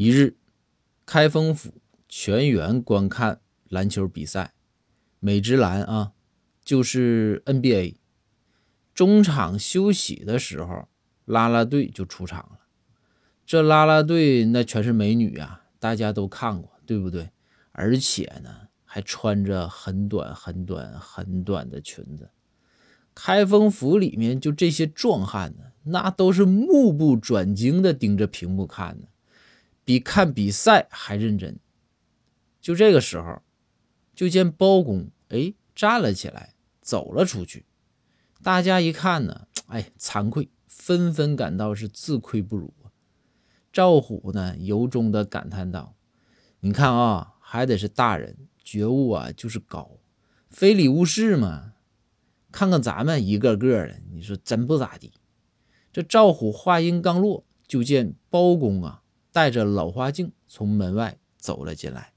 一日，开封府全员观看篮球比赛，美职篮啊，就是 NBA。中场休息的时候，啦啦队就出场了。这啦啦队那全是美女啊，大家都看过，对不对？而且呢，还穿着很短、很短、很短的裙子。开封府里面就这些壮汉呢，那都是目不转睛的盯着屏幕看呢。比看比赛还认真。就这个时候，就见包公哎站了起来，走了出去。大家一看呢，哎，惭愧，纷纷感到是自愧不如啊。赵虎呢，由衷的感叹道：“你看啊，还得是大人觉悟啊，就是高，非礼勿视嘛。看看咱们一个个的，你说真不咋地。”这赵虎话音刚落，就见包公啊。带着老花镜从门外走了进来。